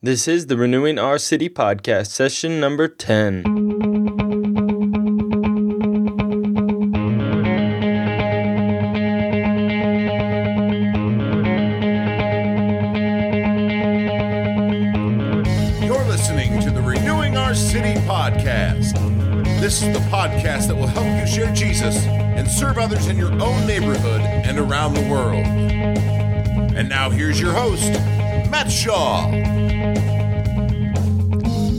This is the Renewing Our City podcast, session number 10. You're listening to the Renewing Our City podcast. This is the podcast that will help you share Jesus and serve others in your own neighborhood and around the world. And now here's your host, Matt Shaw.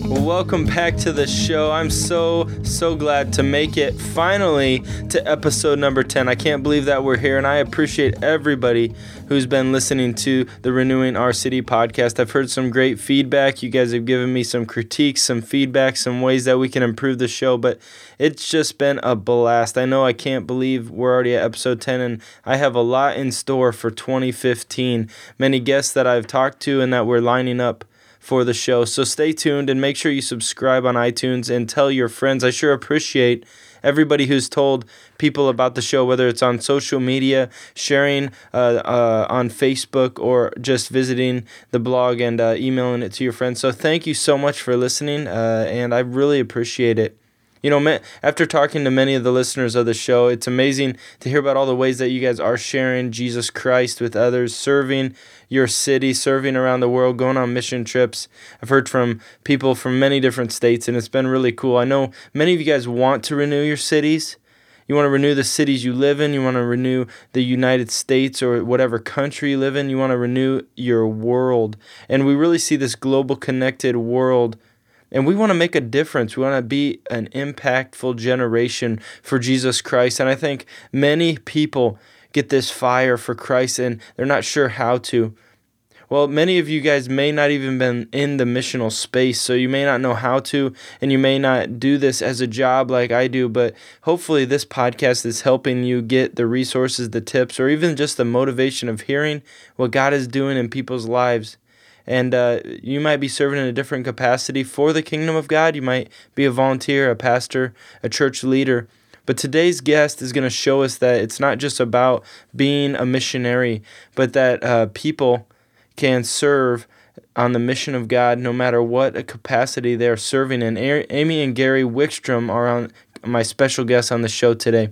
Welcome back to the show. I'm so, so glad to make it finally to episode number 10. I can't believe that we're here, and I appreciate everybody who's been listening to the Renewing Our City podcast. I've heard some great feedback. You guys have given me some critiques, some feedback, some ways that we can improve the show, but it's just been a blast. I know I can't believe we're already at episode 10, and I have a lot in store for 2015. Many guests that I've talked to and that we're lining up for the show. So stay tuned and make sure you subscribe on iTunes and tell your friends. I sure appreciate everybody who's told people about the show, whether it's on social media, sharing uh, uh, on Facebook, or just visiting the blog and uh, emailing it to your friends. So thank you so much for listening, uh, and I really appreciate it. You know, after talking to many of the listeners of the show, it's amazing to hear about all the ways that you guys are sharing Jesus Christ with others, serving your city, serving around the world, going on mission trips. I've heard from people from many different states, and it's been really cool. I know many of you guys want to renew your cities. You want to renew the cities you live in. You want to renew the United States or whatever country you live in. You want to renew your world. And we really see this global connected world and we want to make a difference. We want to be an impactful generation for Jesus Christ. And I think many people get this fire for Christ and they're not sure how to. Well, many of you guys may not even been in the missional space, so you may not know how to, and you may not do this as a job like I do, but hopefully this podcast is helping you get the resources, the tips, or even just the motivation of hearing what God is doing in people's lives and uh, you might be serving in a different capacity for the kingdom of God. You might be a volunteer, a pastor, a church leader. But today's guest is going to show us that it's not just about being a missionary, but that uh, people can serve on the mission of God no matter what a capacity they're serving in. Amy and Gary Wixtrom are on my special guests on the show today.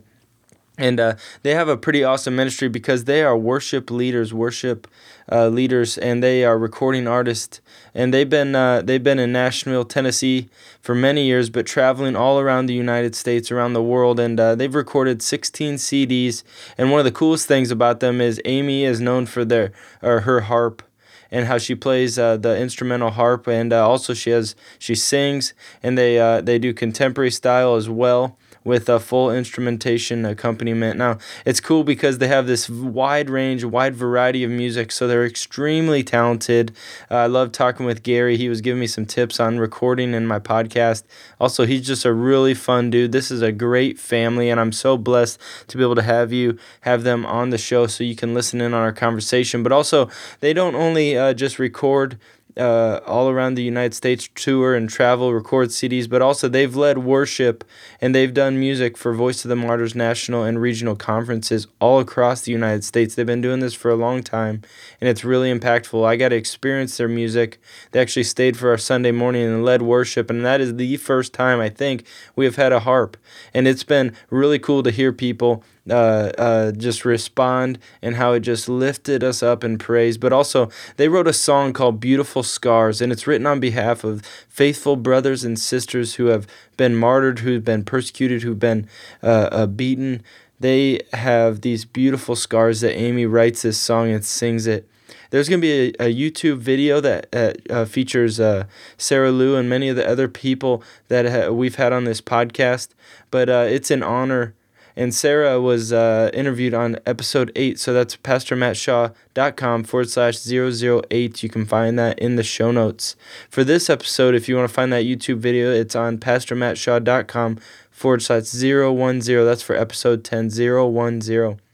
And uh, they have a pretty awesome ministry because they are worship leaders, worship uh, leaders, and they are recording artists. And they've been uh, they've been in Nashville, Tennessee, for many years, but traveling all around the United States, around the world. And uh, they've recorded 16 CDs. And one of the coolest things about them is Amy is known for their or her harp and how she plays uh, the instrumental harp, and uh, also she has she sings, and they uh, they do contemporary style as well with a full instrumentation accompaniment. Now, it's cool because they have this wide range, wide variety of music, so they're extremely talented. Uh, I love talking with Gary. He was giving me some tips on recording in my podcast. Also, he's just a really fun dude. This is a great family, and I'm so blessed to be able to have you have them on the show so you can listen in on our conversation. But also, they don't only uh, just record uh, all around the United States tour and travel, record CDs, but also they've led worship and they've done music for Voice of the Martyrs national and regional conferences all across the United States. They've been doing this for a long time and it's really impactful. I got to experience their music. They actually stayed for our Sunday morning and led worship, and that is the first time I think we have had a harp. And it's been really cool to hear people uh, uh, just respond and how it just lifted us up in praise. But also, they wrote a song called Beautiful Scars, and it's written on behalf of faithful brothers and sisters who have been martyred, who've been persecuted, who've been uh, uh beaten. They have these beautiful scars that Amy writes this song and sings it. There's going to be a, a, YouTube video that uh, features uh, Sarah Liu and many of the other people that ha- we've had on this podcast. But uh, it's an honor and Sarah was uh, interviewed on episode 8. So that's pastormattshaw.com forward slash 008. You can find that in the show notes. For this episode, if you want to find that YouTube video, it's on pastormattshaw.com forward slash 010. That's for episode 10, 010.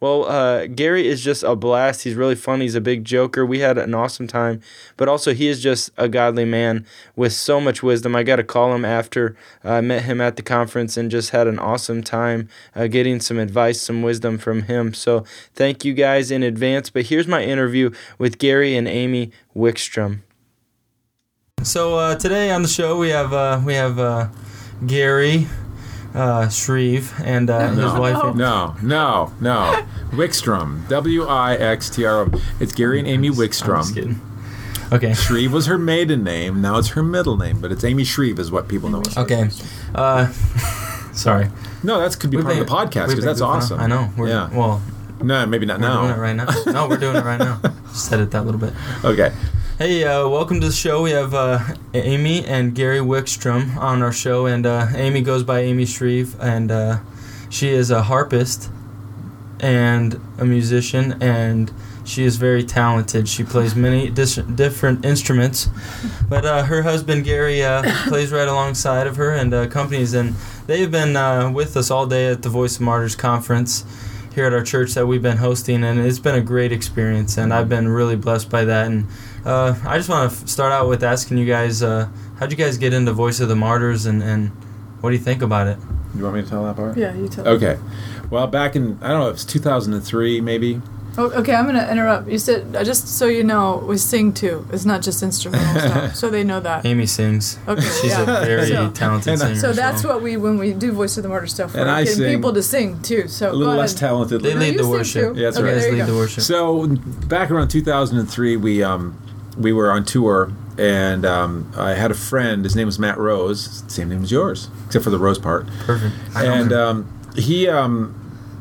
Well, uh, Gary is just a blast. He's really fun. He's a big joker. We had an awesome time, but also he is just a godly man with so much wisdom. I got to call him after I met him at the conference and just had an awesome time uh, getting some advice, some wisdom from him. So thank you guys in advance. But here's my interview with Gary and Amy Wixtrom. So uh, today on the show we have uh, we have uh, Gary uh, Shreve and uh, his No. wife. No, no, no. Wixtrom. W I X T R O. It's Gary and Amy Wixtrom. kidding. Okay. Shreve was her maiden name. Now it's her middle name, but it's Amy Shreve is what people know. her. Okay. Uh, sorry. No, that could be We've part of the podcast because that's awesome. I know. We're, yeah. Well, no, maybe not we're now. doing it right now. No, we're doing it right now. Just edit that a little bit. Okay. Hey, uh, welcome to the show. We have uh, Amy and Gary Wixtrom on our show, and uh, Amy goes by Amy Shreve, and uh, she is a harpist and a musician, and she is very talented. She plays many dis- different instruments, but uh, her husband Gary uh, plays right alongside of her and uh, accompanies, and they've been uh, with us all day at the Voice of Martyrs conference here at our church that we've been hosting, and it's been a great experience, and I've been really blessed by that. And uh, I just want to f- start out with asking you guys, uh, how'd you guys get into Voice of the Martyrs, and, and what do you think about it? You want me to tell that part? Yeah, you tell. Okay. Well, back in I don't know, it was 2003 maybe. Oh, okay, I'm gonna interrupt. You said uh, just so you know, we sing too. It's not just instrumental stuff, so they know that. Amy sings. Okay, She's yeah. a very So- talented singer. So that's what we when we do Voice of the Martyr stuff. We're And I getting sing people to sing too. So A little go less ahead. talented. They lead you the worship. too. Yeah, that's okay, right. You guys There you lead the worship. So back around 2003, we um, we were on tour, and um, I had a friend. His name was Matt Rose. Same name as yours, except for the Rose part. Perfect. And um, he um,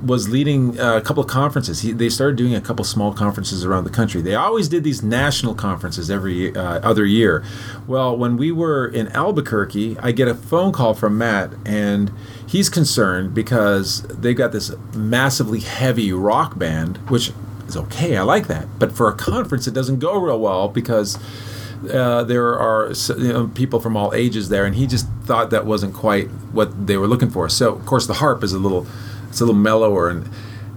was leading uh, a couple of conferences. He, they started doing a couple small conferences around the country. They always did these national conferences every uh, other year. Well, when we were in Albuquerque, I get a phone call from Matt, and he's concerned because they've got this massively heavy rock band, which is okay. I like that, but for a conference, it doesn't go real well because uh, there are you know, people from all ages there, and he just thought that wasn't quite what they were looking for. So, of course, the harp is a little, it's a little mellower, and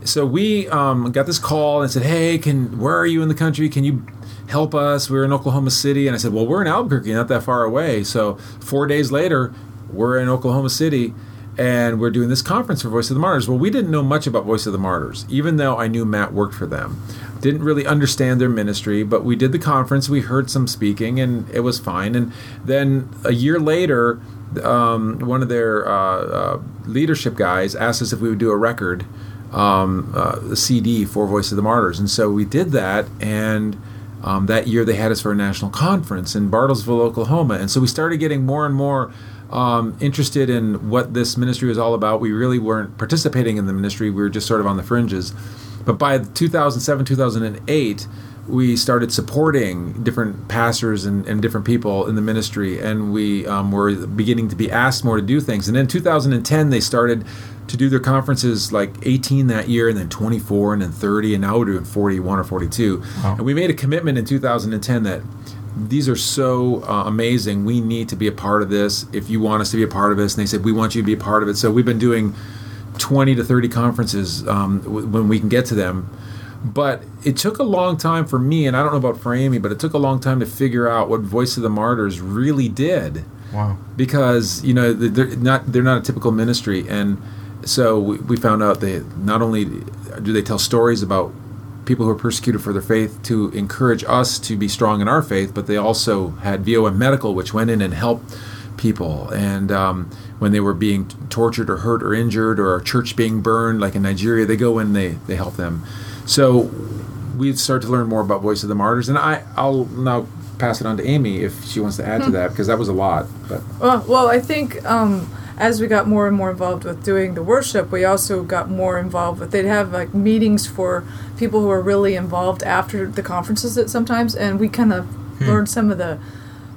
so we um, got this call and said, "Hey, can where are you in the country? Can you help us? We're in Oklahoma City." And I said, "Well, we're in Albuquerque, not that far away." So four days later, we're in Oklahoma City. And we're doing this conference for Voice of the Martyrs. Well, we didn't know much about Voice of the Martyrs, even though I knew Matt worked for them didn't really understand their ministry, but we did the conference. We heard some speaking, and it was fine. And then a year later, um, one of their uh, uh, leadership guys asked us if we would do a record, um, uh, a CD for Voice of the Martyrs, and so we did that. And um, that year, they had us for a national conference in Bartlesville, Oklahoma, and so we started getting more and more. Um, interested in what this ministry was all about. We really weren't participating in the ministry. We were just sort of on the fringes. But by 2007, 2008, we started supporting different pastors and, and different people in the ministry, and we um, were beginning to be asked more to do things. And in 2010, they started to do their conferences like 18 that year, and then 24, and then 30, and now we're doing 41 or 42. Wow. And we made a commitment in 2010 that these are so uh, amazing. We need to be a part of this. If you want us to be a part of this, and they said we want you to be a part of it. So we've been doing 20 to 30 conferences um, w- when we can get to them. But it took a long time for me, and I don't know about for Amy, but it took a long time to figure out what Voice of the Martyrs really did wow. because you know they're not they're not a typical ministry, and so we, we found out they not only do they tell stories about people who are persecuted for their faith to encourage us to be strong in our faith, but they also had VOM Medical, which went in and helped people, and um, when they were being tortured or hurt or injured, or a church being burned, like in Nigeria, they go in they they help them. So we start to learn more about Voice of the Martyrs, and I I'll now pass it on to Amy if she wants to add to that because that was a lot, but. Well, well, I think um, as we got more and more involved with doing the worship, we also got more involved with. They'd have like meetings for people who are really involved after the conferences that sometimes, and we kind of Hmm. learned some of the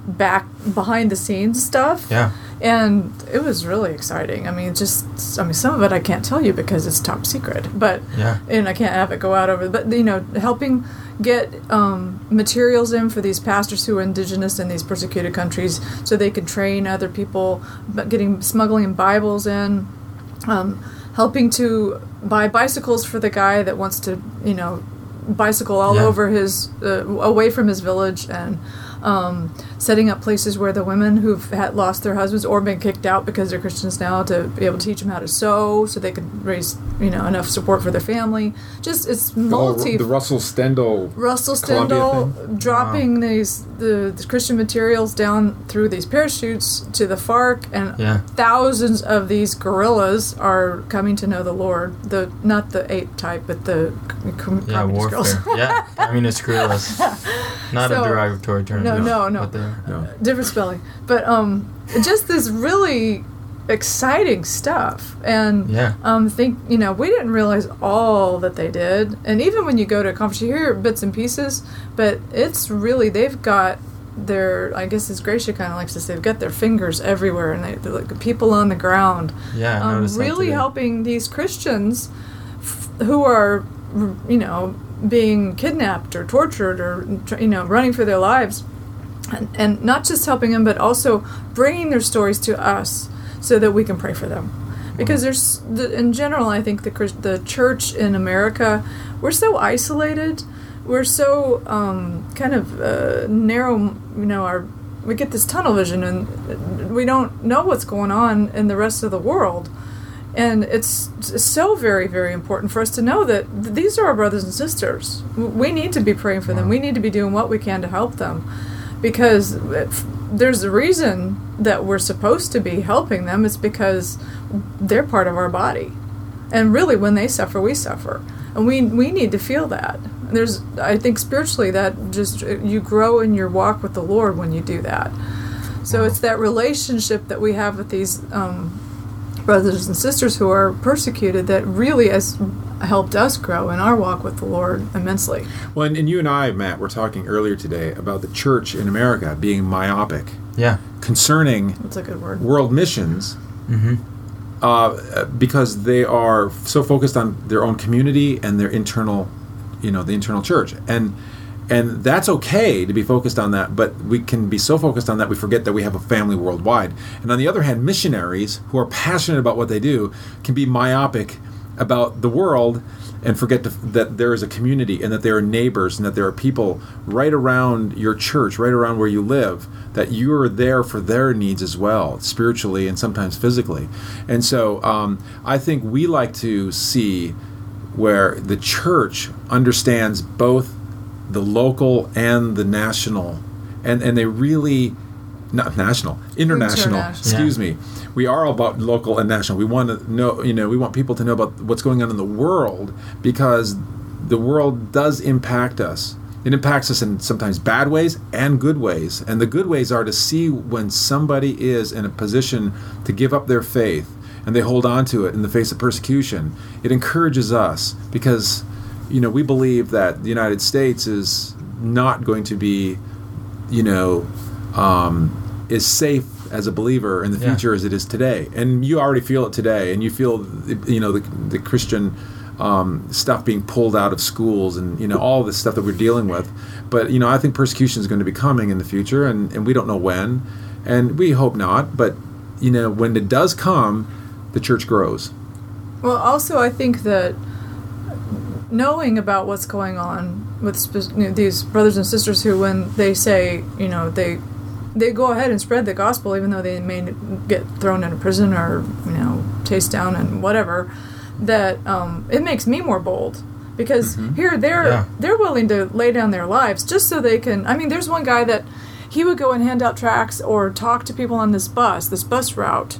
back behind the scenes stuff. Yeah. And it was really exciting. I mean, just I mean, some of it I can't tell you because it's top secret. But Yeah. and I can't have it go out over. But you know, helping get um, materials in for these pastors who are indigenous in these persecuted countries, so they could train other people. But getting smuggling Bibles in, um, helping to buy bicycles for the guy that wants to, you know, bicycle all Yeah. over his uh, away from his village and. Um, setting up places where the women who've had lost their husbands or been kicked out because they're Christians now to be able to teach them how to sew so they could raise you know enough support for their family. Just it's multi. Oh, the Russell Stendal. Russell thing? dropping these the, the Christian materials down through these parachutes to the FARC, and Yeah. thousands of these guerrillas are coming to know the Lord. The not the ape type, but the com- Yeah, warfare. yeah, communist guerrillas. Not So- a derogatory term. No, no, no. But they're- No. different spelling, but um, just this really exciting stuff, and Yeah. um, think you know we didn't realize all that they did, and even when you go to a conference, you hear bits and pieces, but it's really they've got their I guess as Gracia kind of likes to say, they've got their fingers everywhere, and they, they're like people on the ground, Yeah, I um, really helping these Christians f- who are you know being kidnapped or tortured or you know running for their lives and, and not just helping them but also bringing their stories to us so that we can pray for them. Because there's the, in general i think the the church in america we're so isolated. We're so um, kind of uh, narrow you know our we get this tunnel vision and we don't know what's going on in the rest of the world. And it's so very very important for us to know that these are our brothers and sisters. We need to be praying for them. We need to be doing what we can to help them because there's a reason that we're supposed to be helping them it's because they're part of our body. And really when they suffer we suffer. And we we need to feel that. There's i think spiritually that just you grow in your walk with the lord when you do that. So it's that relationship that we have with these um, brothers and sisters who are persecuted that really has helped us grow in our walk with the Lord immensely. Well, and, and you and I, Matt, were talking earlier today about the church in America being myopic Yeah. concerning That's a good word. world missions uh, because they are so focused on their own community and their internal, you know, the internal church. And and that's okay to be focused on that, but we can be so focused on that we forget that we have a family worldwide. And on the other hand, missionaries who are passionate about what they do can be myopic about the world and forget to, that there is a community and that there are neighbors and that there are people right around your church, right around where you live, that you are there for their needs as well, spiritually and sometimes physically. And so um, I think we like to see where the church understands both the local and the national, and, and they really not national, international. International. Excuse me. We are all about local and national. We want to know, you know, we want people to know about what's going on in the world because the world does impact us. It impacts us in sometimes bad ways and good ways. And the good ways are to see when somebody is in a position to give up their faith and they hold on to it in the face of persecution. It encourages us because, you know, we believe that the United States is not going to be, you know, um, as safe as a believer in the Yeah. future as it is today. And you already feel it today. And you feel, you know, the, the Christian um, stuff being pulled out of schools and, you know, all this stuff that we're dealing with. But, you know, I think persecution is going to be coming in the future, and, and we don't know when. And we hope not. But, you know, when it does come, the church grows. Well, also, I think that knowing about what's going on with spe- you know, these brothers and sisters who, when they say, you know, they they go ahead and spread the gospel, even though they may get thrown into prison or you know chased down and whatever, that um, it makes me more bold because here they're Yeah. they're willing to lay down their lives just so they can. I mean, there's one guy that he would go and hand out tracts or talk to people on this bus, this bus route,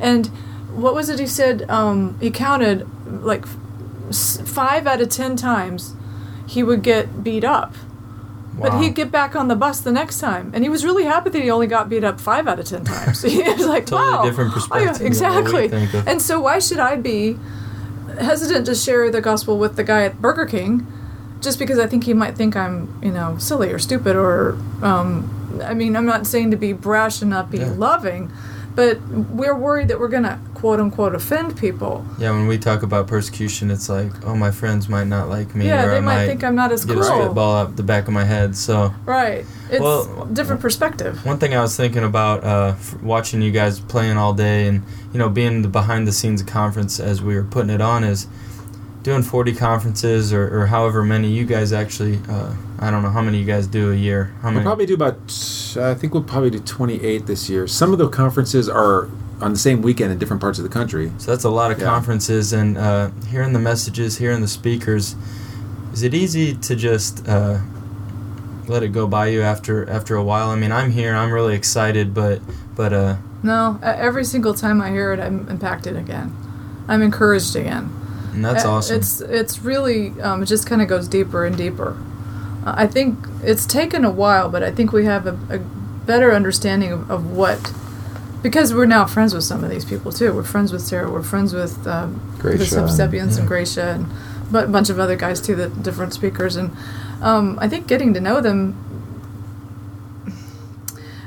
and what was it he said? Um, he counted like five out of ten times he would get beat up. But he'd get back on the bus the next time, and he was really happy that he only got beat up five out of ten times. he was like, Totally "Wow, different oh, perspective yeah, what we exactly." of. And so, why should I be hesitant to share the gospel with the guy at Burger King, just because I think he might think I'm, you know, silly or stupid or, um, I mean, I'm not saying to be brash and not be Yeah. loving, but we're worried that we're gonna quote unquote offend people. Yeah, when we talk about persecution, it's like, oh, my friends might not like me, Yeah, or they I might think I'm not as get a cool. spitball up the back of my head. So Right. It's Well, different perspective. one thing I was thinking about uh, f- watching you guys playing all day, and you know, being the behind the scenes conference as we were putting it on is, doing 40 conferences or, or however many you guys actually uh, i don't know how many you guys do a year how We'll probably do about. I think we'll probably do 28 this year. Some of the conferences are on the same weekend in different parts of the country. so that's a lot of Yeah. conferences and uh, hearing the messages hearing the speakers is it easy to just uh, let it go by you after after a while i mean i'm here i'm really excited but but uh No, every single time I hear it, I'm impacted again. I'm encouraged again. And that's Uh, awesome It's it's really um, it just kind of goes deeper and deeper. Uh, I think it's taken a while, but I think we have a, a better understanding of, of what because we're now friends with some of these people too. We're friends with Sarah. We're friends with um, the Gracia and- Subsepians and. Gracia and but a bunch of other guys too, the different speakers, and um, I think getting to know them.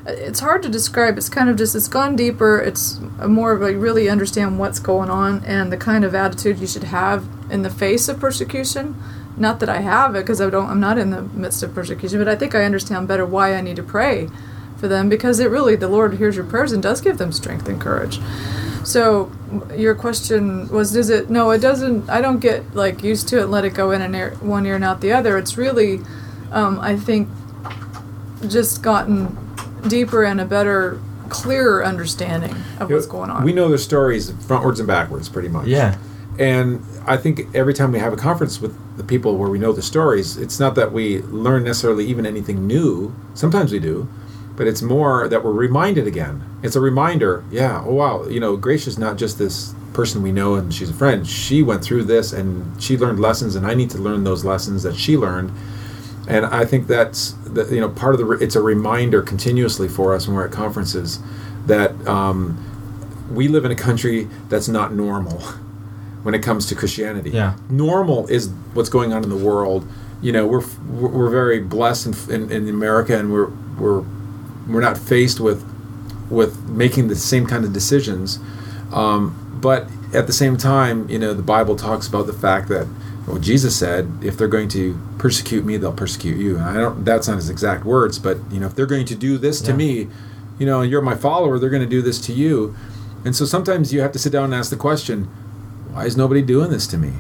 It's hard to describe. It's kind of just it's gone deeper. It's more of like really understand what's going on and the kind of attitude you should have in the face of persecution. Not that I have it because I don't. I'm not in the midst of persecution, but I think I understand better why I need to pray for them because it really the Lord hears your prayers and does give them strength and courage. So your question was, does it? No, it doesn't. I don't get like used to it. Let it go in an ear, one ear and out the other. It's really, um, I think, just gotten deeper and a better, clearer understanding of what's going on. We know their stories frontwards and backwards, pretty much. yeah And I think every time we have a conference with the people where we know the stories, it's not that we learn necessarily even anything new. Sometimes we do, but it's more that we're reminded again. It's a reminder. Yeah. Oh wow. You know, Grace is not just this person we know and she's a friend. She went through this and she learned lessons, and I need to learn those lessons that she learned. And I think that's the, you know part of the. It's a reminder continuously for us when we're at conferences that um, we live in a country that's not normal when it comes to Christianity. Yeah. Normal is what's going on in the world. You know, we're we're very blessed in, in, in America, and we're we're we're not faced with with making the same kind of decisions. Um, but at the same time, you know, the Bible talks about the fact that well, Jesus said, if they're going to persecute me, they'll persecute you. And I don't. That's not his exact words, but you know, if they're going to do this to me, you know, you're my follower, they're going to do this to you. And so sometimes you have to sit down and ask the question, why is nobody doing this to me?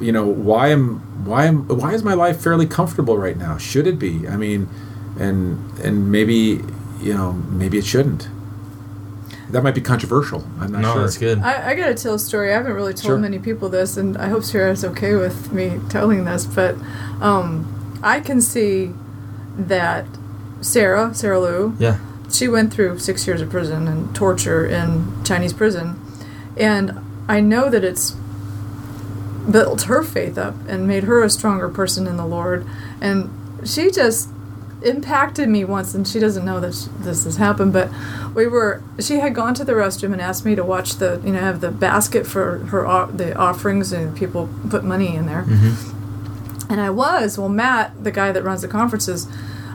You know, why am why am why is my life fairly comfortable right now? Should it be? I mean, and and maybe you know maybe it shouldn't. That might be controversial. I'm not no sure. that's good I, I gotta tell a story. I haven't really told Sure. many people this, and I hope Sarah's okay with me telling this. But um, I can see that Sarah, Sarah Liu, yeah she went through six years of prison and torture in Chinese prison, and I know that it's built her faith up and made her a stronger person in the Lord. And she just impacted me once, and she doesn't know that this has happened. But we were she had gone to the restroom and asked me to watch the you know have the basket for her the offerings and people put money in there. And I was. Well, Matt, the guy that runs the conferences,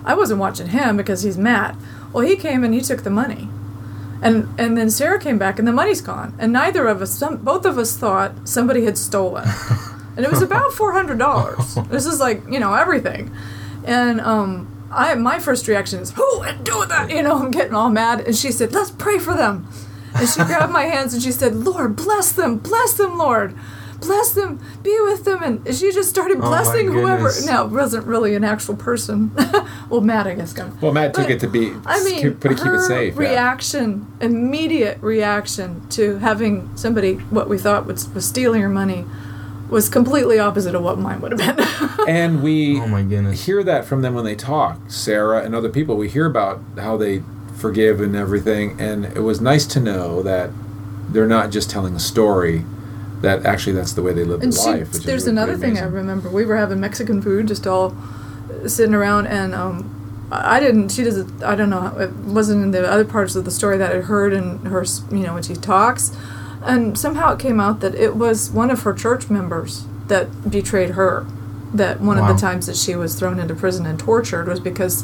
I wasn't watching him because he's Matt. Well, he came and he took the money. And and then Sarah came back and the money's gone. And neither of us some both of us thought somebody had stolen. and it was about $400. this is like, you know, everything. And um I my first reaction is, "Who would do that?" You know, I'm getting all mad and she said, "Let's pray for them." And she grabbed my hands and she said, "Lord, bless them. Bless them, Lord." Bless them, be with them, and she just started Oh blessing whoever. Now, wasn't really an actual person. well, Matt, I guess, got. Well, Matt took But, it to be I mean, keep, keep her it safe. yeah. reaction, immediate reaction to having somebody what we thought was, was stealing her money, was completely opposite of what mine would have been. And we oh my goodness hear that from them when they talk. Sarah and other people, we hear about how they forgive and everything. And it was nice to know that they're not just telling a story. That actually, that's the way they live and their she, life. Which there's is really another thing I remember. We were having Mexican food, just all sitting around, and um, I I didn't. She doesn't. I don't know. It wasn't in the other parts of the story that I heard in her. You know, when she talks, and somehow it came out that it was one of her church members that betrayed her. That one of the times that she was thrown into prison and tortured was because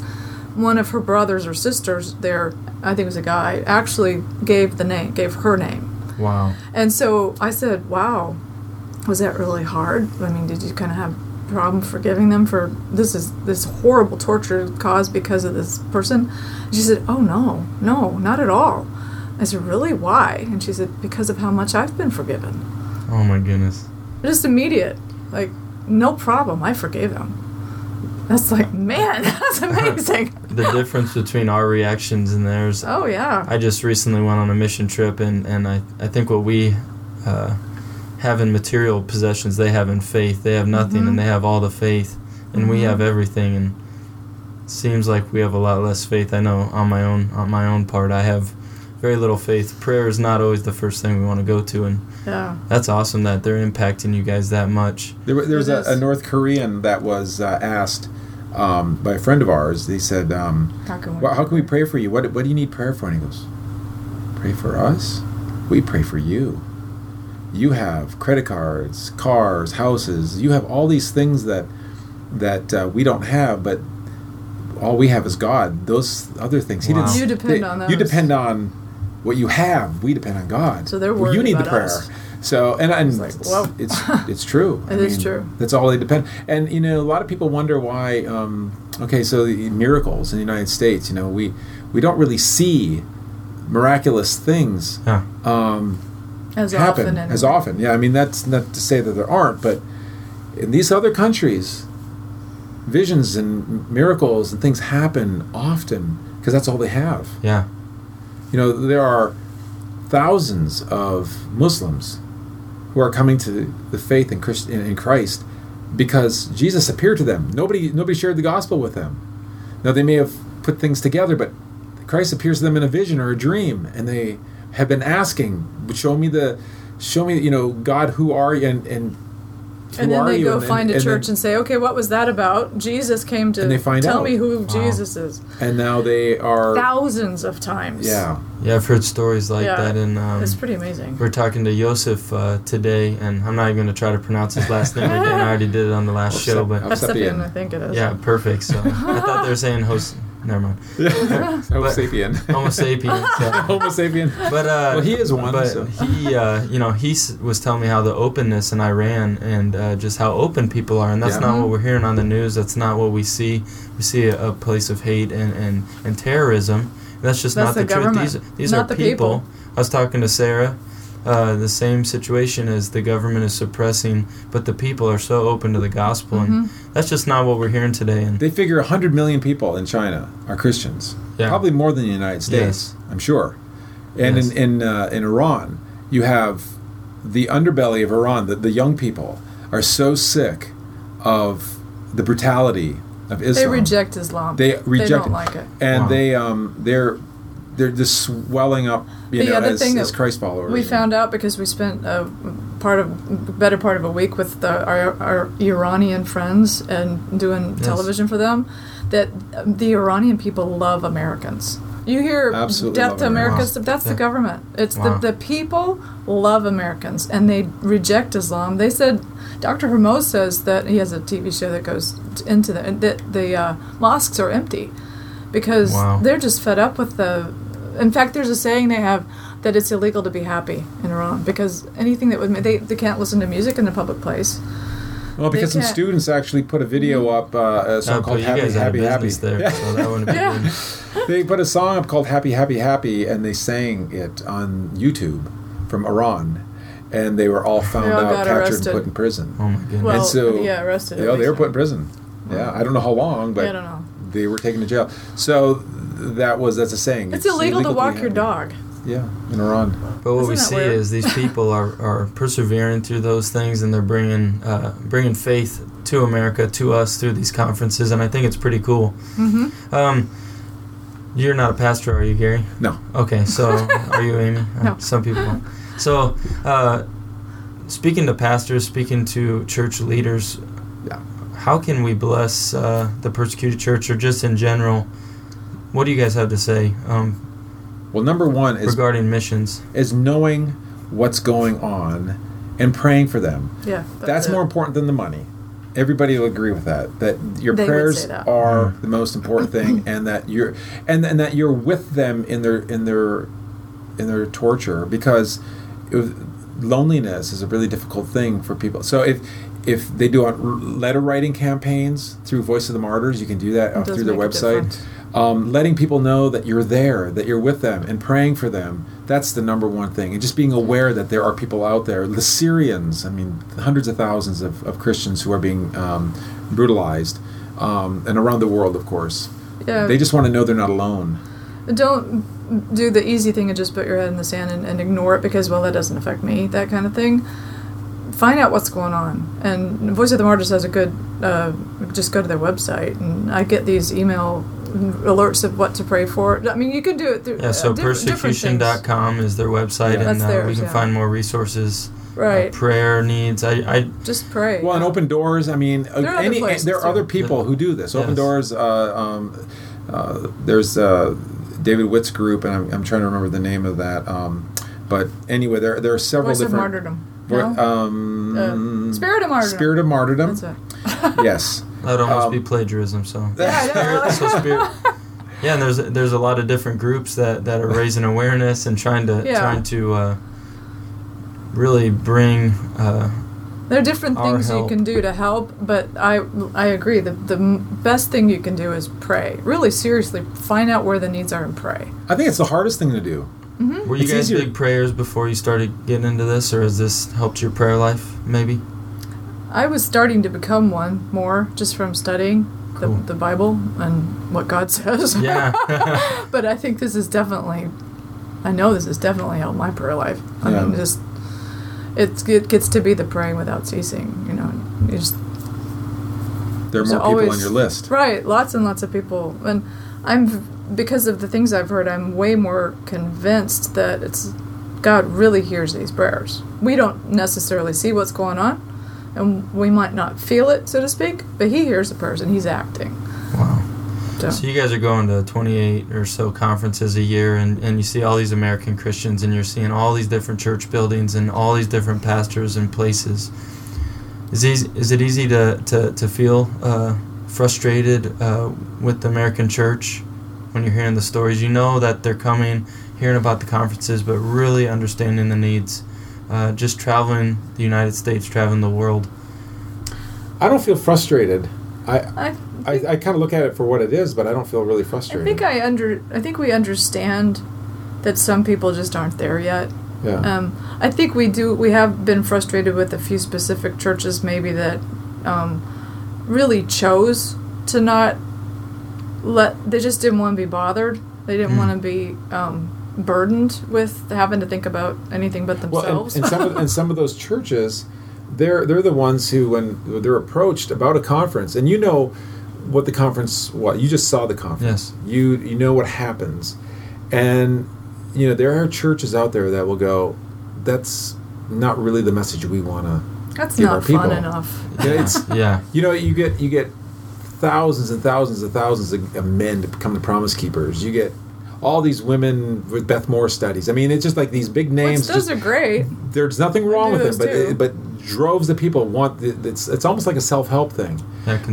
one of her brothers or sisters there, I think it was a guy, actually gave the name, gave her name. wow And so I said, "Wow, was that really hard? I mean, did you kind of have problem forgiving them for this is this horrible torture caused because of this person?" She said, "Oh no, no, not at all." I said, "Really? Why?" And she said, "Because of how much I've been forgiven." oh my goodness just immediate. Like, no problem. I forgave him. That's like, man, that's amazing. the difference between our reactions and theirs. Oh yeah. I just recently went on a mission trip, and, and I, I think what we uh, have in material possessions, they have in faith. They have nothing, Mhm. and they have all the faith, and we Mhm. have everything. And seems like we have a lot less faith. I know on my own on my own part, I have very little faith. Prayer is not always the first thing we want to go to, and Yeah. that's awesome that they're impacting you guys that much. There, there was a, a North Korean that was uh, asked um, by a friend of ours. They said, um, How can we? well, "How can we pray for you? What What do you need prayer for?" And he goes, "Pray for us. We pray for you. You have credit cards, cars, houses. You have all these things that that uh, we don't have, but." All we have is God. Those other things, He didn't. You depend on You depend on what you have. We depend on God. So they're Well, you worried need the prayer. us. So and and It's like, it's, whoa. it's it's true. It is true. That's all they depend. And you know, a lot of people wonder why. Um, okay, so the miracles in the United States. You know, we we don't really see miraculous things Yeah. um, as happen often and as often. Yeah, I mean that's not to say that there aren't, but in these other countries, visions and miracles and things happen often because that's all they have. Yeah. You know, there are thousands of Muslims who are coming to the faith in, Christ, in, Christ because Jesus appeared to them. Nobody, nobody shared the gospel with them. Now they may have put things together, but Christ appears to them in a vision or a dream, and they have been asking, "Show me the, show me, you know, God, who are you?" And and, who and then are they you? go And then- find a and church then- and say, okay, what was that about? Jesus came to And they find tell out. me who Wow. Jesus is. and now they are, Thousands of times. yeah, Yeah, I've heard stories like Yeah. that, and um, It's pretty amazing. We're talking to Joseph uh, today, and I'm not even going to try to pronounce his last name again. I already did it on the last show, but I'll That's step the in. I think it is. yeah, perfect. So I thought they were saying host. Never mind. Homo But- sapien, Homo sapiens. yeah. Homo sapien. But uh, Well, he is one, But so. he, uh, you know, he was telling me how the openness in Iran and uh, just how open people are, and that's Yeah. not what we're hearing on the news. That's not what we see. We see a, a place of hate and, and, and terrorism. That's just That's not the, the truth. These these not are the people. people. I was talking to Sarah. Uh, the same situation as the government is suppressing, but the people are so open to the gospel, and Mm-hmm. that's just not what we're hearing today. And They figure 100 million people in China are Christians. Yeah. Probably more than the United States, I'm sure. And Yes. in in, uh, in Iran, you have the underbelly of Iran. The, the young people are so sick of the brutality of Islam. They reject Islam. They reject They don't it. like it. and Wow. they um they're they're just swelling up, you The know, other as, thing as Christ followers. We found out because we spent a part of better part of a week with the, our, our Iranian friends and doing Yes. television for them that the Iranian people love Americans. You hear Absolutely death to Americans. Americans, that's Yeah. the government. It's Wow. the, the people love Americans and they reject Islam. They said Dr. Hormoz says that he has a TV show that goes into the that the uh, mosques are empty because Wow. they're just fed up with the. In fact, there's a saying they have that it's illegal to be happy in Iran because anything that would ma- they they can't listen to music in a public place. well, because some students actually put a video up, uh, a uh, song but called "Happy guys had a Happy Happy." business there, so that wouldn't be Yeah. good. they put a song up called "Happy Happy Happy" and they sang it on YouTube from Iran, and they were all found all out, captured, arrested. and put in prison. Oh my goodness. Well, and so, yeah, arrested. You know, they were put in prison. Yeah, I don't know how long, but I don't know. they were taken to jail. So th- that was that's a saying. It's, illegal, to walk be your dog. Yeah, in Iran. But what we see weird? is these people are, are persevering through those things, and they're bringing uh, bringing faith to America, to us through these conferences, and I think it's pretty cool. Mm-hmm. Um, you're not a pastor, are you, Gary? No. Okay, so are you, Amy? Uh, No. Some people. So, uh, speaking to pastors, speaking to church leaders, Yeah. how can we bless uh, the persecuted church, or just in general? What do you guys have to say um, Well, number one is regarding missions? is knowing what's going on and praying for them. Yeah, That's it. more important than the money. Everybody will agree with that. That your They prayers that. are the most important thing, and that you're and and that you're with them in their in their in their torture because it, loneliness is a really difficult thing for people. So if if they do on letter writing campaigns through Voice of the Martyrs, you can do that It through their make a website. Um, letting people know that you're there, that you're with them, and praying for them. That's the number one thing. And just being aware that there are people out there, the Syrians, I mean, hundreds of thousands of, of Christians who are being um, brutalized, um, and around the world, of course. Yeah. They just want to know they're not alone. don't do the easy thing and just put your head in the sand and, and ignore it because well that doesn't affect me that kind of thing find out what's going on and voice of the martyrs has a good uh, just go to their website and i get these email alerts of what to pray for i mean you can do it through Yeah, so uh, diff- different things. persecution.com is their website, Yeah. and That's uh, theirs, we can yeah. find more resources. uh, right prayer needs. I, I just pray Well, and open doors. I mean, uh, There are other any, places, there are other people who do this. Open Yes. doors. Uh, um, uh, there's uh, David Witt's group, and I'm, I'm trying to remember the name of that. Um, but anyway, there there are several voice of different. martyrdom no? um, Uh, Spirit of Martyrdom. Spirit of martyrdom. that's it yes. that would almost Um, be plagiarism. So Yeah, I. Spirit- so spirit. Yeah, and there's there's a lot of different groups that, that are raising awareness and trying to Yeah. trying to uh, really bring. Uh, There are different Our things you can do to help, but I I agree. The the best thing you can do is pray. Really seriously, find out where the needs are and pray. I think it's the hardest thing to do. were you It's guys easier- big prayers before you started getting into this, or has this helped your prayer life? Maybe. I was starting to become one more just from studying the, Cool. the Bible and what God says. Yeah. but I think this is definitely, I know this has definitely helped my prayer life. I mean, Yeah. just it's, it gets to be the praying without ceasing. You know, you just There are more people on your list. Right, lots and lots of people, and I'm because of the things I've heard, I'm way more convinced that it's God really hears these prayers. We don't necessarily see what's going on, and we might not feel it, so to speak, but He hears the person, He's acting. wow. So, So you guys are going to 28 or so conferences a year, and, and you see all these American Christians, and you're seeing all these different church buildings and all these different pastors and places. Is easy, is it easy to to to feel uh, frustrated uh, with the American church when you're hearing the stories? You know that they're coming, hearing about the conferences, but really understanding the needs. Uh, just traveling the United States, traveling the world. I don't feel frustrated. I I, I, I kind of look at it for what it is, but I don't feel really frustrated. I frustrated. think I under, I think we understand that some people just aren't there yet. yeah. Um, I think we do. We have been frustrated with a few specific churches, maybe that um, really chose to not let. They just didn't want to be bothered. They didn't Hmm. want to be um, burdened with having to think about anything but Well, and, themselves. and some of, and some of those churches, they're they're the ones who, when they're approached about a conference, and you know what the conference, what you just saw the conference, Yes. you you know what happens, and you know there are churches out there that will go, that's not really the message we want to. That's give our not fun people. enough. Yeah, it's Yeah. you know you get you get thousands and thousands and thousands of, of men to become the promise keepers. You get all these women with Beth Moore studies. I mean, it's just like these big Which names. those just- are great. there's nothing wrong with them, but too. but droves of people want the, it's it's almost like a self help thing.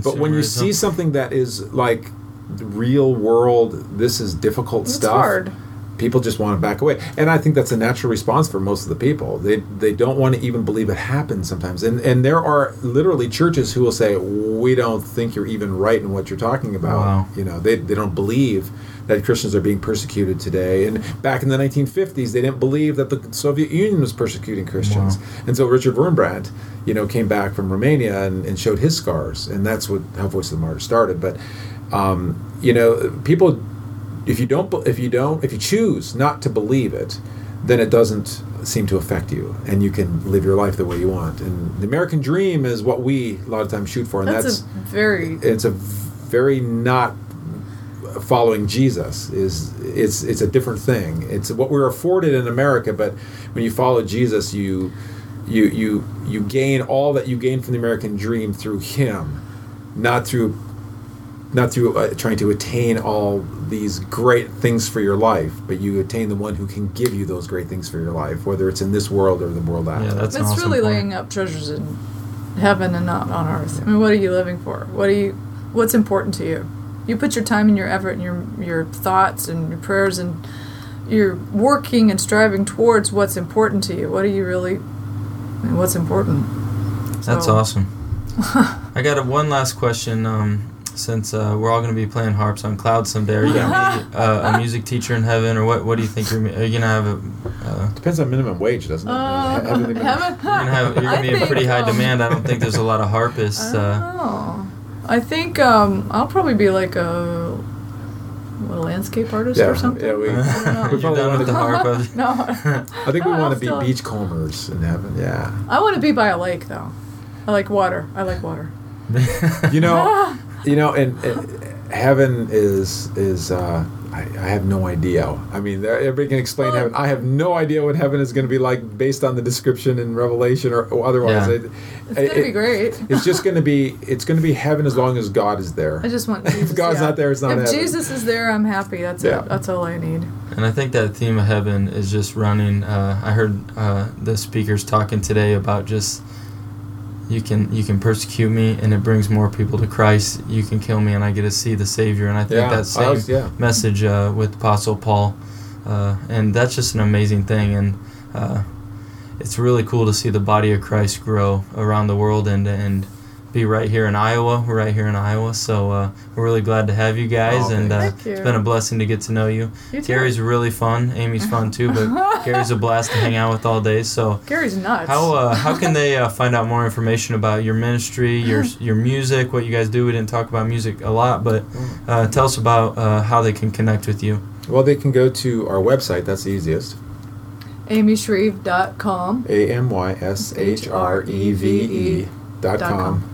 But when you see something that is like real world, this is difficult It's stuff. hard. People just want to back away, and I think that's a natural response for most of the people. They they don't want to even believe it happens sometimes, and and there are literally churches who will say, "We don't think you're even right in what you're talking about." Wow. You know, they they don't believe that Christians are being persecuted today. And back in the 1950s, they didn't believe that the Soviet Union was persecuting Christians. Wow. And so Richard Wurmbrand, you know, came back from Romania and, and showed his scars, and that's what how Voice of the Martyr started. But um, you know, people, if you don't, if you don't, if you choose not to believe it, then it doesn't seem to affect you, and you can live your life the way you want. And the American dream is what we a lot of times shoot for, and That's, that's, a very it's a very not following Jesus is it's it's a different thing. It's what we're afforded in America, but when you follow Jesus, you you you you gain all that you gain from the American dream through Him, not through not through uh, trying to attain all these great things for your life, but you attain the one who can give you those great things for your life, whether it's in this world or the world after. Yeah, that's an it's awesome really point. laying up treasures in heaven and not on earth. I mean, what are you living for? What are you? What's important to you? You put your time and your effort and your your thoughts and your prayers and you're working and striving towards what's important to you. What are you really? I what's important? That's So- awesome. I got a, one last question. Um, since uh, we're all going to be playing harps on clouds someday, are you going to be uh, a music teacher in heaven, or what? What do you think? You're, are you going to have a? Uh, Depends on minimum wage, doesn't it? Uh, Heavenly heaven- you're going to have. You're going I to be in pretty high um, demand. I don't think there's a lot of harpists. Uh, Oh, I think um, I'll probably be like a, a landscape artist Yeah, or something. yeah, we- I don't know. we you're probably done wanna with the do- harp. no, I think we I'll want to be still- beachcombers in heaven. Yeah. I want to be by a lake though. I like water. I like water. You know, you know, and, and heaven is is. Uh, I, I have no idea. I mean, everybody can explain Well- heaven. I have no idea what heaven is going to be like based on the description in Revelation or, or otherwise. Yeah. It- It's gonna it- be great. It's just going to be. It's going to be heaven as long as God is there. I just want Jesus. If God's yeah. not there, it's not If heaven. Jesus is there, I'm happy. That's Yeah. it. That's all I need. And I think that theme of heaven is just running. Uh, I heard uh, the speakers talking today about just you can you can persecute me and it brings more people to Christ. You can kill me and I get to see the Savior. And I think Yeah, that same was- yeah. message uh, with Apostle Paul, uh, and that's just an amazing thing. And uh, it's really cool to see the body of Christ grow around the world and and be right here in Iowa. We're right here in Iowa, so uh, we're really glad to have you guys, Oh, and uh, thank you. it's been a blessing to get to know you. You too. Gary's really fun. Amy's fun too, but Gary's a blast to hang out with all day. So, Gary's nuts. how uh, how can they uh, find out more information about your ministry, your your music, what you guys do? We didn't talk about music a lot, but uh, tell us about uh, how they can connect with you. Well, they can go to our website. That's the easiest. AmyShreve.com. A M Y S H R E V E dot Dot com.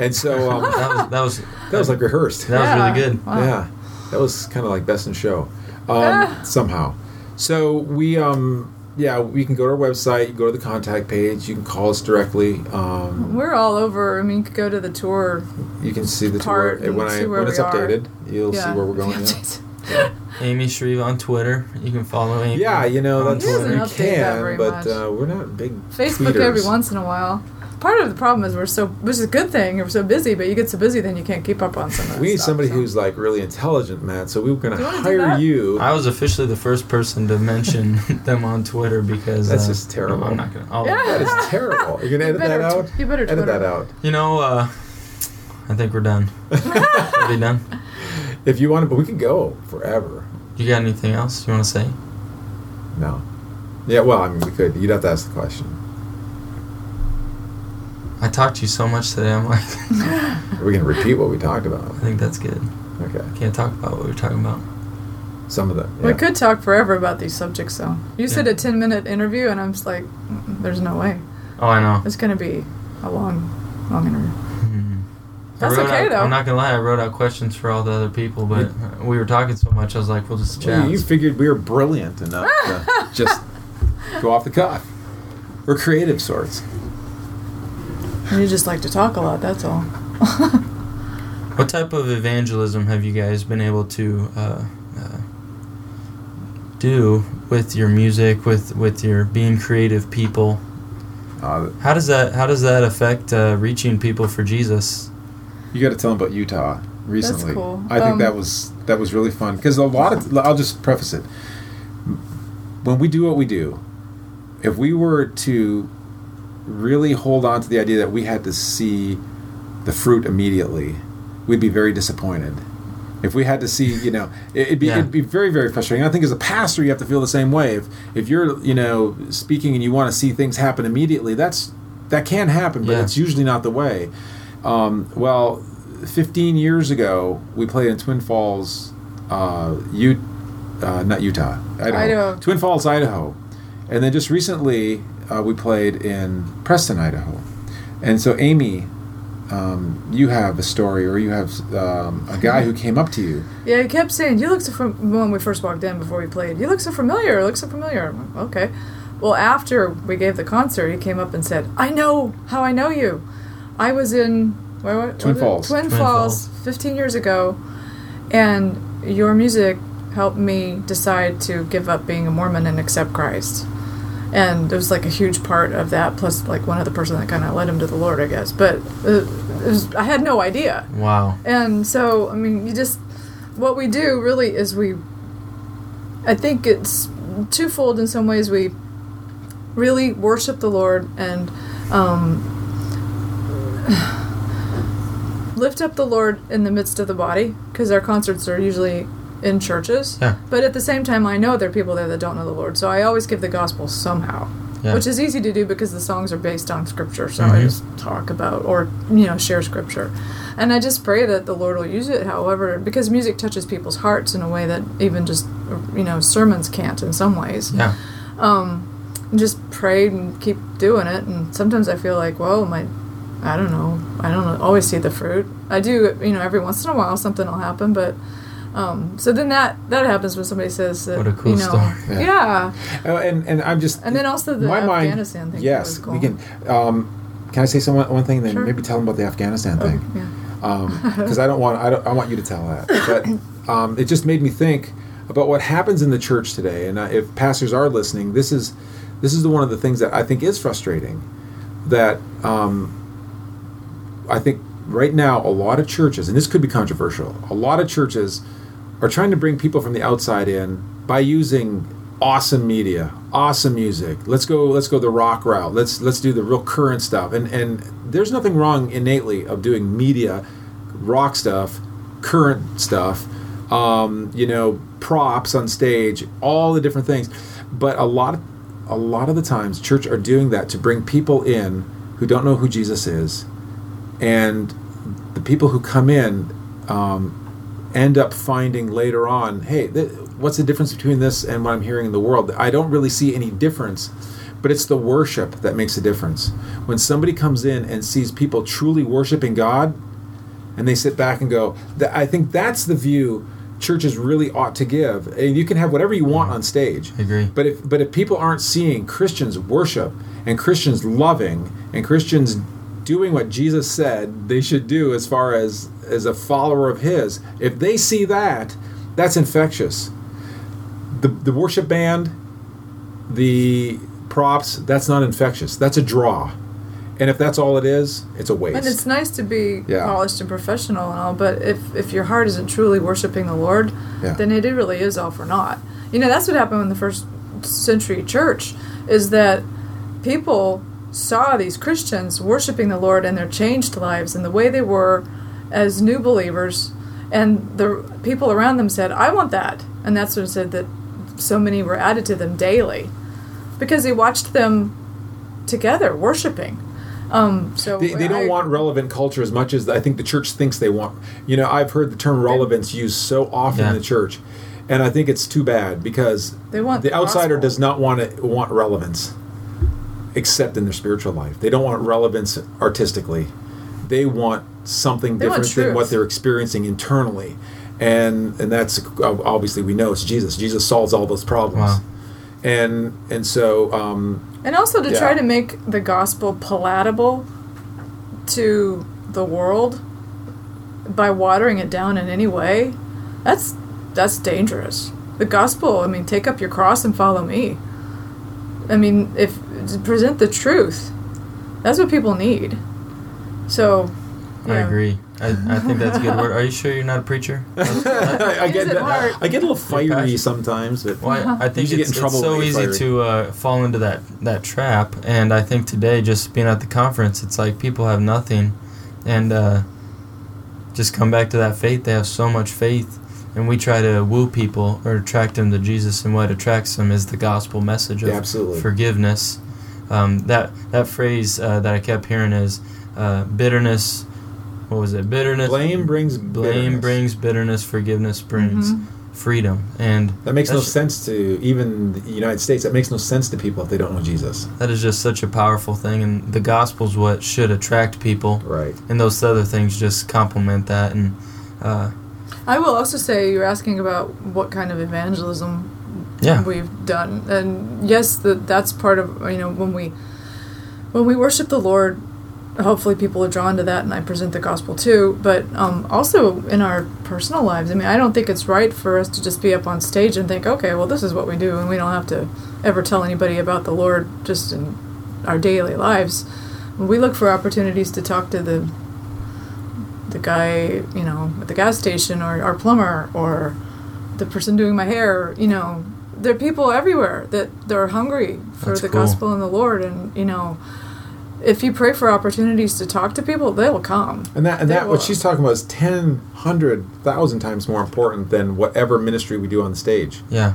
And so um, That was that was that was like rehearsed. that was really good. Wow. Yeah, that was kind of like best in show, um, Ah. somehow. So we, um, yeah, we can go to our website. You go to the contact page. You can call us directly. Um, We're all over. I mean, you could go to the tour. you can see the tour and when I when it's we are. updated. You'll yeah. see where we're going. Yeah, Amy Shreve on Twitter. You can follow Amy. yeah you know on that's He you update that very can, but uh, we're not big Facebook tweeters. every once in a while. Part of the problem is we're so, which is a good thing, we're so busy, but you get so busy then you can't keep up on some of We need stuff, somebody so. who's like really intelligent, Matt. So we were going to you wanna do hire you. I was officially the first person to mention them on Twitter because That's uh, just terrible. I'm not gonna. I'll, Yeah. that is terrible. You're going to edit that out. t- you better edit Twitter that that. out. You know, uh, I think we're done. Are we done? If you want to, but we could go forever. You got anything else you want to say? No. Yeah, well, I mean, we could. You'd have to ask the question. I talked to you so much today. I'm like, Are we going to repeat what we talked about? I think that's good. Okay. Can't talk about what we are talking about. Some of them. We could talk forever about these subjects, though. You said Yeah. a 10 minute interview, and I'm just like, there's no way. Oh, I know. It's going to be a long, long interview. Mhm. That's okay, out- though. I'm not gonna lie. I wrote out questions for all the other people, but we were talking so much. I was like, we'll just chat. Well, you figured we were brilliant enough to just go off the cuff. We're creative sorts. You just like to talk a lot, that's all. What type of evangelism have you guys been able to uh, uh, do with your music, with with your being creative people? Uh, How does that How does that affect uh, reaching people for Jesus? you got to tell them about Utah recently. cool. I think Um, that was that was really fun because a lot of I'll just preface it. When we do what we do, if we were to really hold on to the idea that we had to see the fruit immediately, we'd be very disappointed. If we had to see, you know, it- it'd be Yeah. it'd be very very frustrating. I think as a pastor, you have to feel the same way. If if you're you know speaking and you want to see things happen immediately, that's that can happen, but Yeah. it's usually not the way. Um, well, 15 years ago, we played in Twin Falls, uh, U- uh, not Utah, Idaho. Idaho. Twin Falls, Idaho. And then just recently, uh, we played in Preston, Idaho. And so, Amy, um, you have a story, or you have um, a guy who came up to you. Yeah, he kept saying, "You look so fam-, when we first walked in before we played. You look so familiar. You look so familiar." I'm like, okay. Well, after we gave the concert, he came up and said, "I know how I know you. I was in where, what, Twin was? Falls. Twin, Twin Falls, Falls. 15 years ago, and your music helped me decide to give up being a Mormon and accept Christ." And it was like a huge part of that, plus like one other person that kind of led him to the Lord, I guess. But uh, it was, I had no idea. Wow. And so, I mean, you just, what we do really is we, I think it's twofold in some ways. We really worship the Lord and, um, lift up the Lord in the midst of the body because our concerts are usually in churches. Yeah. But at the same time, I know there are people there that don't know the Lord, so I always give the gospel somehow, Yeah. which is easy to do because the songs are based on scripture. So I Mhm. just talk about or you know share scripture, and I just pray that the Lord will use it. However, because music touches people's hearts in a way that even just you know sermons can't in some ways Yeah. um, just pray and keep doing it. And sometimes I feel like, well, my, I don't know, I don't always see the fruit. I do, you know, every once in a while something will happen, but. Um, so then that that happens when somebody says that What a cool you know story. Yeah. yeah. Uh, and and I'm just and then also the my mind- Afghanistan thing Yes, was cool. we can. Um, can I say some one thing? Then Sure. maybe tell them about the Afghanistan thing. yeah. because I don't want I don't I want you to tell that. But um, it just made me think about what happens in the church today. And uh, if pastors are listening, this is this is the, one of the things that I think is frustrating. That um, I think right now a lot of churches, and this could be controversial, a lot of churches are trying to bring people from the outside in by using awesome media, awesome music. Let's go let's go the rock route. Let's let's do the real current stuff. And and there's nothing wrong innately of doing media, rock stuff, current stuff, um, you know, props on stage, all the different things. But a lot of a lot of the times church are doing that to bring people in who don't know who Jesus is. And the people who come in um, end up finding later on, hey, th- what's the difference between this and what I'm hearing in the world? I don't really see any difference, but it's the worship that makes a difference. When somebody comes in and sees people truly worshiping God, and they sit back and go, I think that's the view churches really ought to give. And you can have whatever you want on stage. I agree. But if but if people aren't seeing Christians worship and Christians loving and Christians doing what Jesus said they should do as far as as a follower of his, if they see that, that's infectious. The the worship band, the props, that's not infectious. That's a draw. And if that's all it is, it's a waste. And it's nice to be Yeah. polished and professional and all, but if, if your heart isn't truly worshiping the Lord, Yeah. then it really is all for naught. You know, that's what happened in the first century church, is that people saw these Christians worshiping the Lord and their changed lives and the way they were as new believers, and the people around them said, I want that. And that's what it said that so many were added to them daily because they watched them together worshiping. Um, so They, they don't I- want relevant culture as much as I think the church thinks they want. You know, I've heard the term relevance used so often Yeah. in the church, and I think it's too bad because They want the the outsider gospel. does not want to want relevance, except in their spiritual life. They don't want relevance artistically. They want something They want different than what they're experiencing internally, and and that's obviously we know it's Jesus. Jesus solves all those problems, Wow. and and so um, And also to Yeah. try to make the gospel palatable to the world by watering it down in any way, that's that's dangerous. The gospel, I mean, take up your cross and follow me. I mean, if to present the truth, that's what people need. So, I yeah. agree. I, I think that's a good word. Are you sure you're not a preacher? I, I get it? I get a little fiery sometimes, but Well, I, I think Usually it's, get in trouble it's so easy fire. to uh, fall into that, that trap. And I think today, just being at the conference, it's like people have nothing. And uh, just come back to that faith. They have so much faith. And we try to woo people or attract them to Jesus. And what attracts them is the gospel message of Yeah, absolutely. forgiveness. Um, that, that phrase uh, that I kept hearing is uh, bitterness. What was it? Bitterness. blame brings Blame bitterness. brings bitterness. Forgiveness brings freedom. And That makes no sense to even the United States. That makes no sense to people if they don't know Jesus. That is just such a powerful thing, and the gospel's what should attract people, Right. and those other things just complement that. And uh, I will also say you're asking about what kind of evangelism yeah, we've done and yes that that's part of you know when we when we worship the lord hopefully people are drawn to that and i present the gospel too but um, also in our personal lives i mean i don't think it's right for us to just be up on stage and think okay well this is what we do and we don't have to ever tell anybody about the lord just in our daily lives. We look for opportunities to talk to the the guy you know at the gas station or our plumber or the person doing my hair you know there are people everywhere that they're hungry for That's the cool. gospel and the lord and you know if you pray for opportunities to talk to people, they'll come. And that and They that will. what she's talking about is ten, hundred, thousand times more important than whatever ministry we do on the stage Yeah.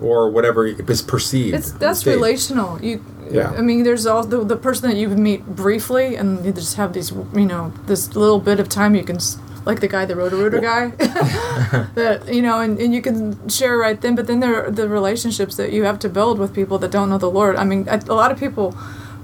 or whatever is perceived. It's that's relational. You, Yeah. I mean, there's all the, the person that you would meet briefly, and you just have these, you know, this little bit of time you can, s- like the guy, the Roto-Rooter guy, that you know, and, and you can share right then. But then there are the relationships that you have to build with people that don't know the Lord. I mean, a lot of people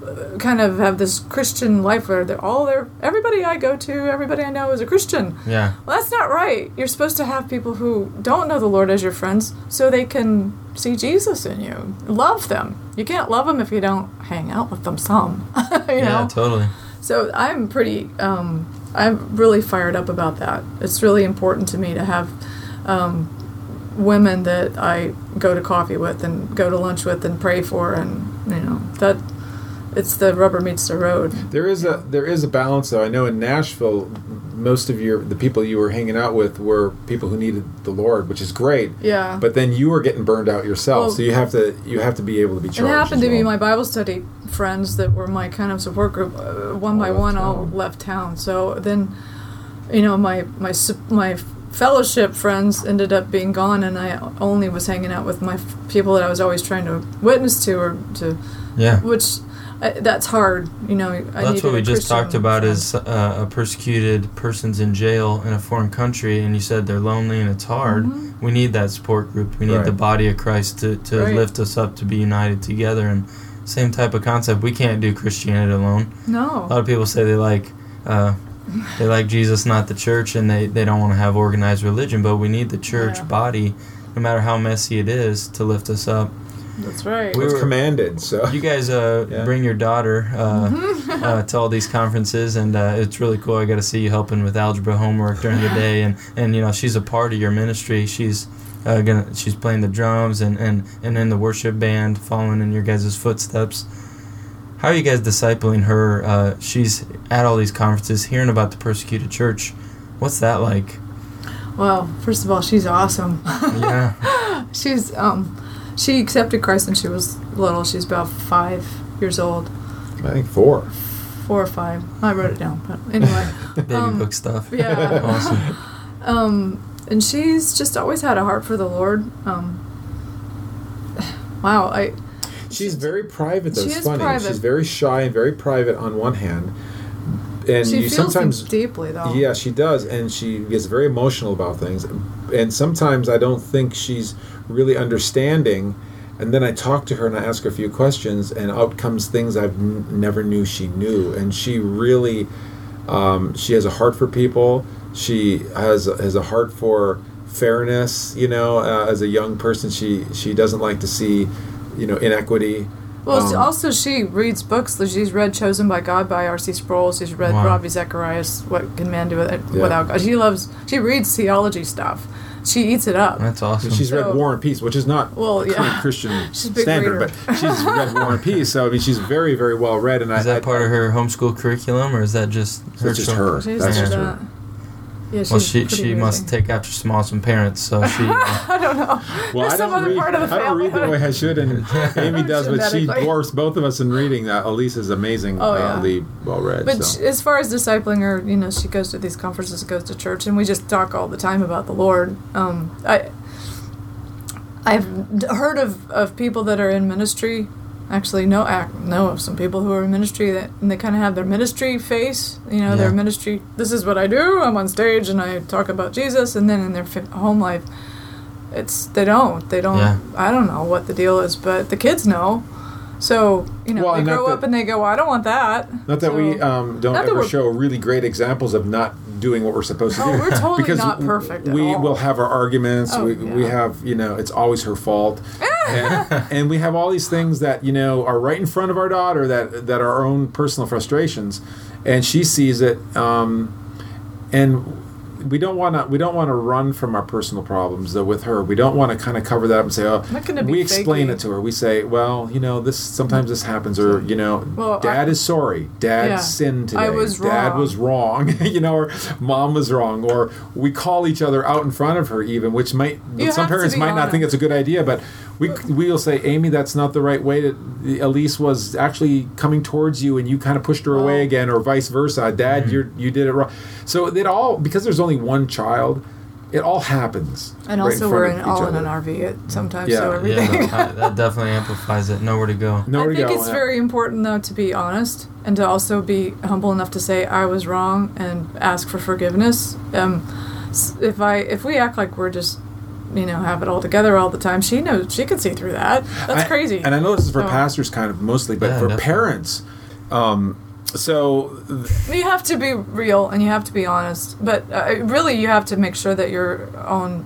uh, kind of have this Christian life where they're all there. Everybody I go to, everybody I know is a Christian. Yeah. Well, that's not right. You're supposed to have people who don't know the Lord as your friends so they can see Jesus in you. Love them. You can't love them if you don't hang out with them some. you Yeah, know? totally. So I'm pretty, um, I'm really fired up about that. It's really important to me to have um, women that I go to coffee with and go to lunch with and pray for, and you know that it's the rubber meets the road. There is a there is a balance though. I know in Nashville, most of your the people you were hanging out with were people who needed the Lord, which is great. Yeah. But then you were getting burned out yourself, Well- so you have to you have to be able to be It happened to be my Bible study friends that were my kind of support group. Uh, one All by one, all left town. So then, you know, my my my fellowship friends ended up being gone, and I only was hanging out with my f- people that I was always trying to witness to, or to Yeah. which uh, that's hard. You know, I That's what we just talked about friend. is uh, a persecuted person's in jail in a foreign country, and you said they're lonely and it's hard. We need that support group. We need Right. the body of Christ to, to Right. lift us up to be united together. And same type of concept. We can't do Christianity alone. No. A lot of people say they like uh, they like Jesus, not the church, and they, they don't want to have organized religion. But we need the church Yeah. body, no matter how messy it is, to lift us up. That's right. We It's were- commanded. So You guys uh, Yeah. bring your daughter uh, uh, to all these conferences, and uh, it's really cool. I got to see you helping with algebra homework during the day, and, and you know she's a part of your ministry. She's uh, gonna she's playing the drums and, and, and in the worship band, following in your guys' footsteps. How are you guys discipling her? Uh, she's at all these conferences, hearing about the persecuted church. What's that like? well, first of all, she's awesome. Yeah, she's um, she accepted Christ when she was little. She's about five years old. I think four. four or five. I wrote it down, but anyway. baby Um, book stuff. yeah. awesome. Um, and she's just always had a heart for the Lord. Um, wow, I She's very private. Though She it's is funny. private. She's very shy and very private on one hand, and she you feels sometimes deeply though. Yeah, she does, and she gets very emotional about things. And sometimes I don't think she's really understanding. And then I talk to her and I ask her a few questions, and out comes things I've n- never knew she knew. And she really, um, she has a heart for people. She has has a heart for fairness. You know, uh, as a young person, she she doesn't like to see, you know, inequity. Well, Um, also she reads books. She's read "Chosen by God" by R.C. Sproul. She's read Wow. Ravi Zacharias. What can man do with it Yeah. without God? She loves. She reads theology stuff. She eats it up. That's awesome. She's read War and Peace, which is not Well, current yeah. Christian She's a big standard, reader. but she's read War and Peace. So I mean, she's very, very well read. And I, Is that I- part of her homeschool curriculum, or is that just her? That's just her. She's That's into just that. Her. Yeah, Well, she pretty she must take after some awesome parents, so she. I don't know. Well, There's I some don't other read. part of the I don't read the way I should, and Amy does, but she dwarfs both of us in reading. Uh, Elise is amazing, Oh, yeah. uh, well read. But so. sh as far as discipling her, you know, she goes to these conferences, goes to church, and we just talk all the time about the Lord. Um, I, I've heard of, of people that are in ministry. Actually, know ac- know of some people who are in ministry that and they kind of have their ministry face. You know, their ministry. This is what I do. I'm on stage and I talk about Jesus, and then in their fi- home life, it's they don't. They don't. Yeah. I don't know what the deal is, but the kids know. So you know, Well, they grow that- up and they go, well, "I don't want that." Not that we um, don't ever show really great examples of not doing what we're supposed to No, do. we're totally because not perfect We all. will have our arguments. Oh, we, we have, you know, it's always her fault, and, and we have all these things that you know are right in front of our daughter that that are our own personal frustrations, and she sees it, um, and we don't want to we don't want to run from our personal problems though with her. We don't want to kind of cover that up and say, oh, not gonna be we explain fakey. it to her. We say, well, you know, this sometimes this happens, or you know, Well, dad I- is sorry, dad Yeah. sinned today, I was dad wrong. was wrong, you know, or mom was wrong, or we call each other out in front of her even, which might You some parents might not think it's a good idea, but we we'll say, Amy, that's not the right way. To, Elise was actually coming towards you, and you kind of pushed her away again, or vice versa. Dad, you you did it wrong. So it all because there's only one child, it all happens. And right also, front we're of in, each all in an RV at sometimes, Yeah. so Yeah, everything. Yeah, that, that definitely amplifies it. Nowhere to go. Nowhere I to think go, it's yeah. very important though to be honest and to also be humble enough to say I was wrong and ask for forgiveness. Um, if I if we act like we're just you know have it all together all the time, she knows she can see through that. That's I- cally. And I know this is for So- pastors, kind of mostly, but Yeah, for definitely. parents. Um, so You have to be real and you have to be honest, but uh, really you have to make sure that your own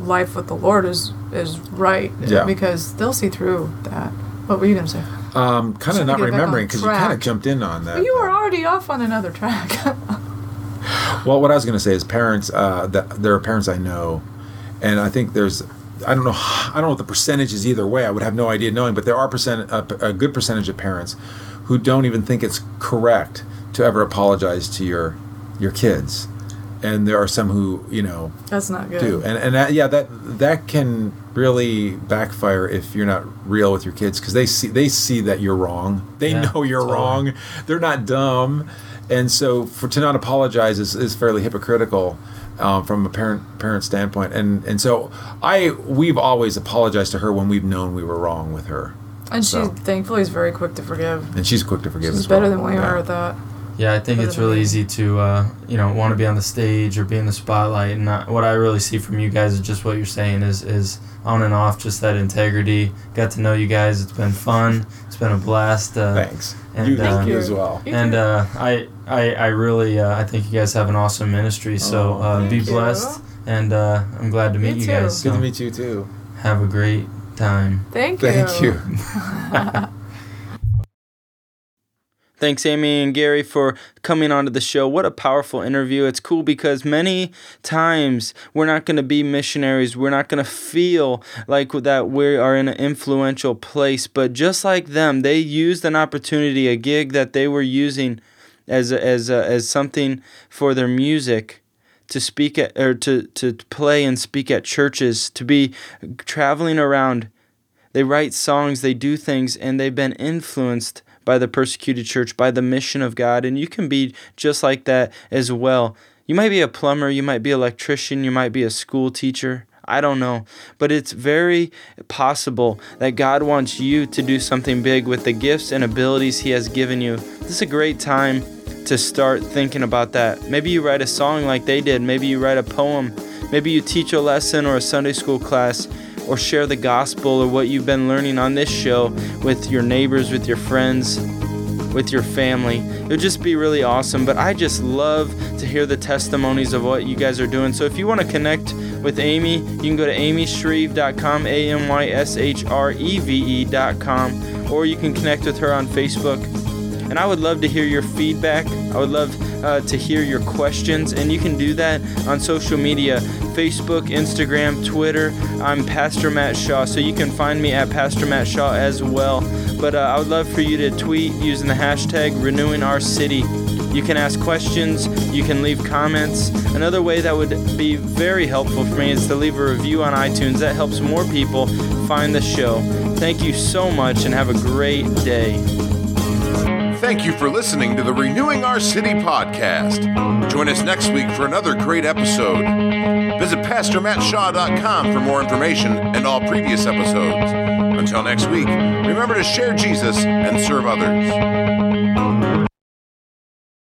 life with the Lord is is right. Yeah. Because they'll see through that. What were you gonna say? um, kind of not get back on remembering because you kind of jumped in on that. You were already off on another track. Well, what I was going to say is parents. Uh, that there are parents I know, and I think there's. I don't know. I don't know what the percentage is either way. I would have no idea knowing, but there are percent a, a good percentage of parents who don't even think it's correct to ever apologize to your your kids, and there are some who you know That's not good. do, and and that, yeah, that that can really backfire if you're not real with your kids because they see they see that you're wrong. They Yeah, know you're totally. wrong. They're not dumb, and so for to not apologize is, is fairly hypocritical. Um, from a parent parent standpoint, and and so I we've always apologized to her when we've known we were wrong with her, And she thankfully is very quick to forgive. and she's quick to forgive. She's as well. better than we Yeah. are at that. Yeah, I think it's really easy to, uh, you know, want to be on the stage or be in the spotlight. And not, what I really see from you guys is just what you're saying is, is on and off, just that integrity. Got to know you guys. It's been fun. It's been a blast. Uh, Thanks. And, you, uh, you as well. And uh, I, I, I really, uh, I think you guys have an awesome ministry. So Oh, uh, be thank you. blessed. And uh, I'm glad to meet Me you too. guys. Good to meet you too. have a great time. Thank you. Thank you. Thanks, Amy and Gary, for coming onto the show. What a powerful interview. It's cool because many times we're not going to be missionaries. We're not going to feel like that we are in an influential place. But just like them, they used an opportunity, a gig that they were using as, a, as, a, as something for their music to speak at or to, to play and speak at churches, to be traveling around they write songs, they do things, and they've been influenced by the persecuted church, by the mission of God. And you can be just like that as well. You might be a plumber, you might be an electrician, you might be a school teacher. I don't know. But it's very possible that God wants you to do something big with the gifts and abilities He has given you. This is a great time to start thinking about that. Maybe you write a song like they did, maybe you write a poem, maybe you teach a lesson or a Sunday school class or share the gospel or what you've been learning on this show with your neighbors, with your friends, with your family. It would just be really awesome. But I just love to hear the testimonies of what you guys are doing. So if you want to connect with Amy, you can go to amyshreve.com, A M Y S H R E V E.com, or you can connect with her on Facebook. And I would love to hear your feedback. I would love uh, to hear your questions. And you can do that on social media Facebook, Instagram, Twitter. I'm Pastor Matt Shaw. So you can find me at Pastor Matt Shaw as well. But uh, I would love for you to tweet using the hashtag renewing our city. You can ask questions, you can leave comments. Another way that would be very helpful for me is to leave a review on iTunes. That helps more people find the show. Thank you so much and have a great day. Thank you for listening to the Renewing Our City podcast. Join us next week for another great episode. Visit PastorMattShaw.com for more information and all previous episodes. Until next week, remember to share Jesus and serve others.